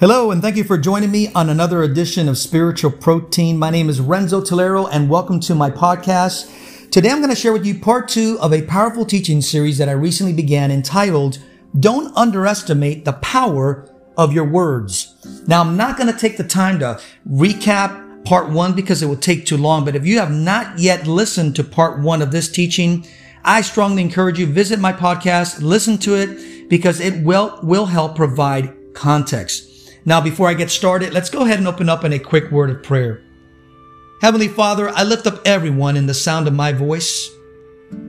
Hello, and thank you for joining me on another edition of Spiritual Protein. My name is Renzo Tolero, and welcome to my podcast. Today I'm going to share with you part two of a powerful teaching series that I recently began entitled, Don't Underestimate the Power of Your Words. Now, I'm not going to take the time to recap part one because it will take too long, but if you have not yet listened to part one of this teaching, I strongly encourage you visit my podcast, listen to it because it will, will help provide context. Now, before I get started, let's go ahead and open up in a quick word of prayer. Heavenly Father, I lift up everyone in the sound of my voice.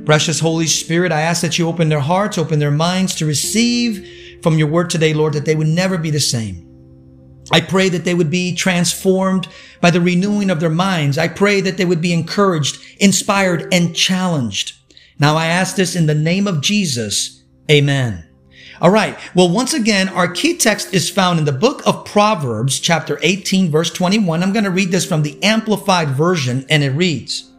Precious Holy Spirit, I ask that you open their hearts, open their minds to receive from your word today, Lord, that they would never be the same. I pray that they would be transformed by the renewing of their minds. I pray that they would be encouraged, inspired, and challenged. Now I ask this in the name of Jesus. Amen. All right. Well, once again, our key text is found in the book of Proverbs, chapter 18, verse 21. I'm going to read this from the Amplified Version, and it reads,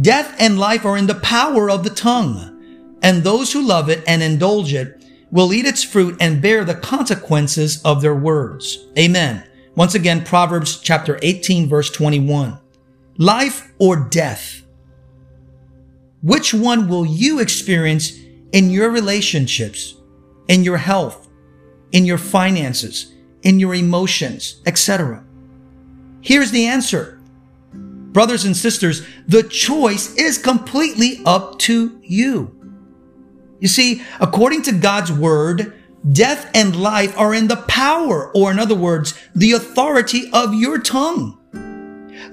Death and life are in the power of the tongue, and those who love it and indulge it will eat its fruit and bear the consequences of their words. Amen. Once again, Proverbs chapter 18, verse 21. Life or death? Which one will you experience in your relationships? In your health, in your finances, in your emotions, etc. Here's the answer. Brothers and sisters, the choice is completely up to you. You see, according to God's word, death and life are in the power, or in other words, the authority of your tongue.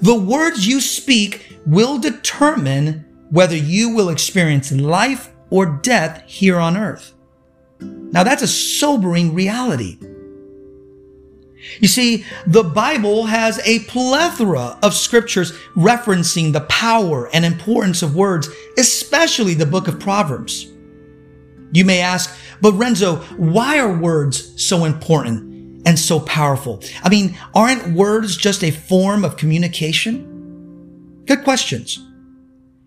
The words you speak will determine whether you will experience life or death here on earth. Now that's a sobering reality. You see, the Bible has a plethora of scriptures referencing the power and importance of words, especially the book of Proverbs. You may ask, but Renzo, why are words so important and so powerful? I mean, aren't words just a form of communication? Good questions.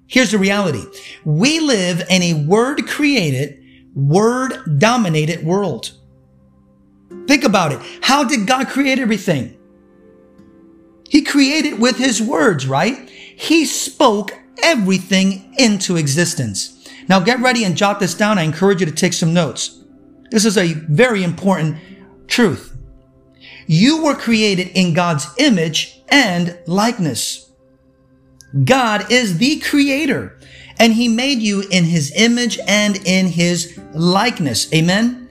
Here's the reality. We live in a word created word dominated world. Think about it. How did God create everything? He created with his words, right? He spoke everything into existence. Now get ready and jot this down. I encourage you to take some notes. This is a very important truth. You were created in God's image and likeness. God is the creator and he made you in his image and in his likeness. Amen.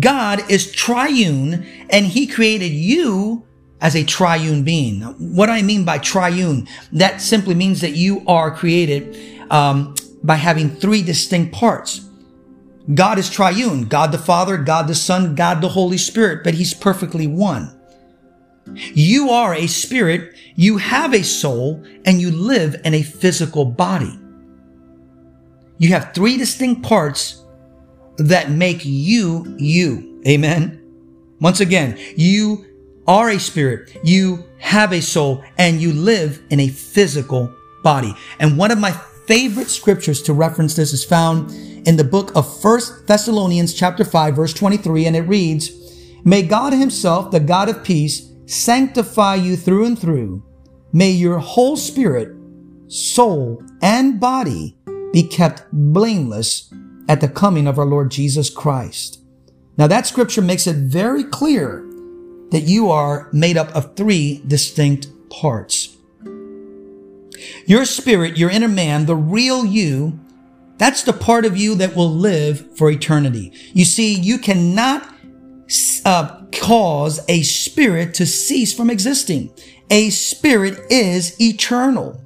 God is triune and he created you as a triune being. What I mean by triune, that simply means that you are created um, by having three distinct parts. God is triune, God the Father, God the Son, God the Holy Spirit, but he's perfectly one. You are a spirit, you have a soul, and you live in a physical body. You have three distinct parts that make you you. Amen. Once again, you are a spirit, you have a soul, and you live in a physical body. And one of my favorite scriptures to reference this is found in the book of First Thessalonians chapter 5 verse 23 and it reads, May God himself, the God of peace, sanctify you through and through. May your whole spirit, soul, and body be kept blameless at the coming of our Lord Jesus Christ. Now that scripture makes it very clear that you are made up of three distinct parts. Your spirit, your inner man, the real you, that's the part of you that will live for eternity. You see, you cannot uh, cause a spirit to cease from existing. A spirit is eternal.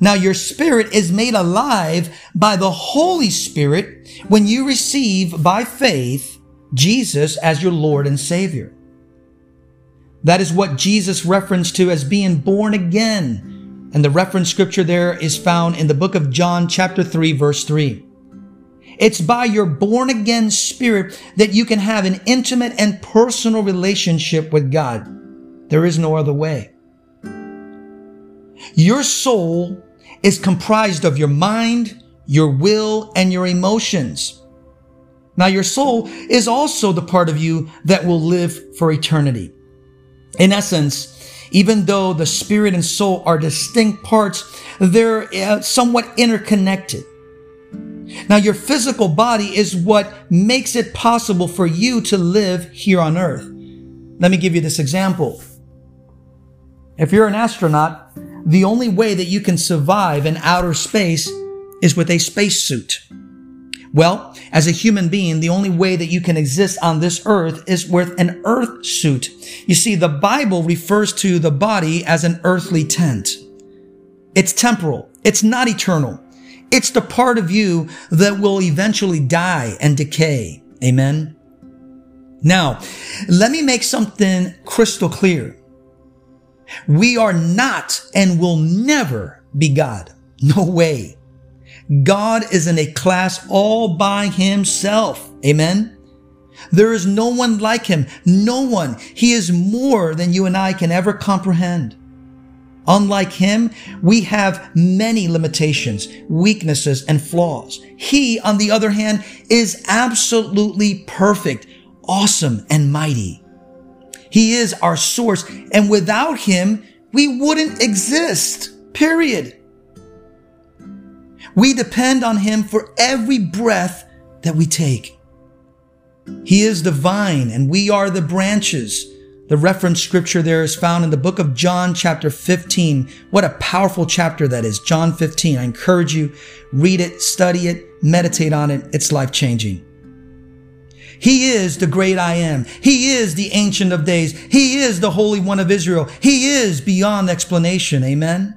Now your spirit is made alive by the Holy Spirit when you receive by faith Jesus as your Lord and Savior. That is what Jesus referenced to as being born again. And the reference scripture there is found in the book of John chapter 3 verse 3. It's by your born again spirit that you can have an intimate and personal relationship with God. There is no other way. Your soul is comprised of your mind, your will, and your emotions. Now, your soul is also the part of you that will live for eternity. In essence, even though the spirit and soul are distinct parts, they're uh, somewhat interconnected. Now, your physical body is what makes it possible for you to live here on earth. Let me give you this example. If you're an astronaut, the only way that you can survive in outer space is with a spacesuit. Well, as a human being, the only way that you can exist on this earth is with an earth suit. You see, the Bible refers to the body as an earthly tent. It's temporal. It's not eternal. It's the part of you that will eventually die and decay. Amen. Now, let me make something crystal clear. We are not and will never be God. No way. God is in a class all by himself. Amen. There is no one like him. No one. He is more than you and I can ever comprehend. Unlike him, we have many limitations, weaknesses, and flaws. He, on the other hand, is absolutely perfect, awesome, and mighty. He is our source, and without him, we wouldn't exist. Period. We depend on Him for every breath that we take. He is the vine and we are the branches. The reference scripture there is found in the book of John chapter 15. What a powerful chapter that is. John 15. I encourage you, read it, study it, meditate on it. It's life changing. He is the great I am. He is the ancient of days. He is the holy one of Israel. He is beyond explanation. Amen.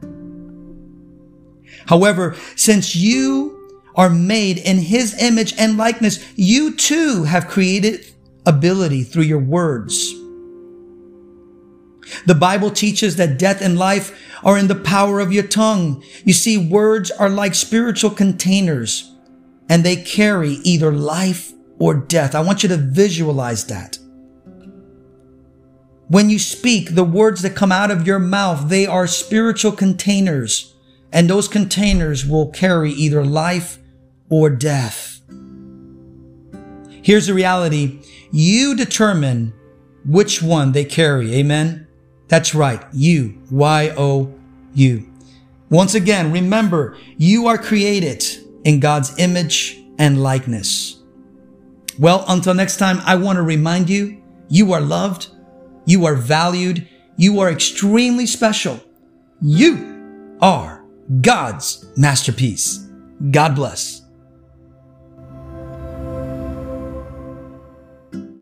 However, since you are made in his image and likeness, you too have created ability through your words. The Bible teaches that death and life are in the power of your tongue. You see, words are like spiritual containers and they carry either life or death. I want you to visualize that. When you speak, the words that come out of your mouth, they are spiritual containers and those containers will carry either life or death. Here's the reality. You determine which one they carry. Amen. That's right. You. Y-O-U. Once again, remember, you are created in God's image and likeness. Well, until next time, I want to remind you, you are loved. You are valued. You are extremely special. You are God's masterpiece. God bless.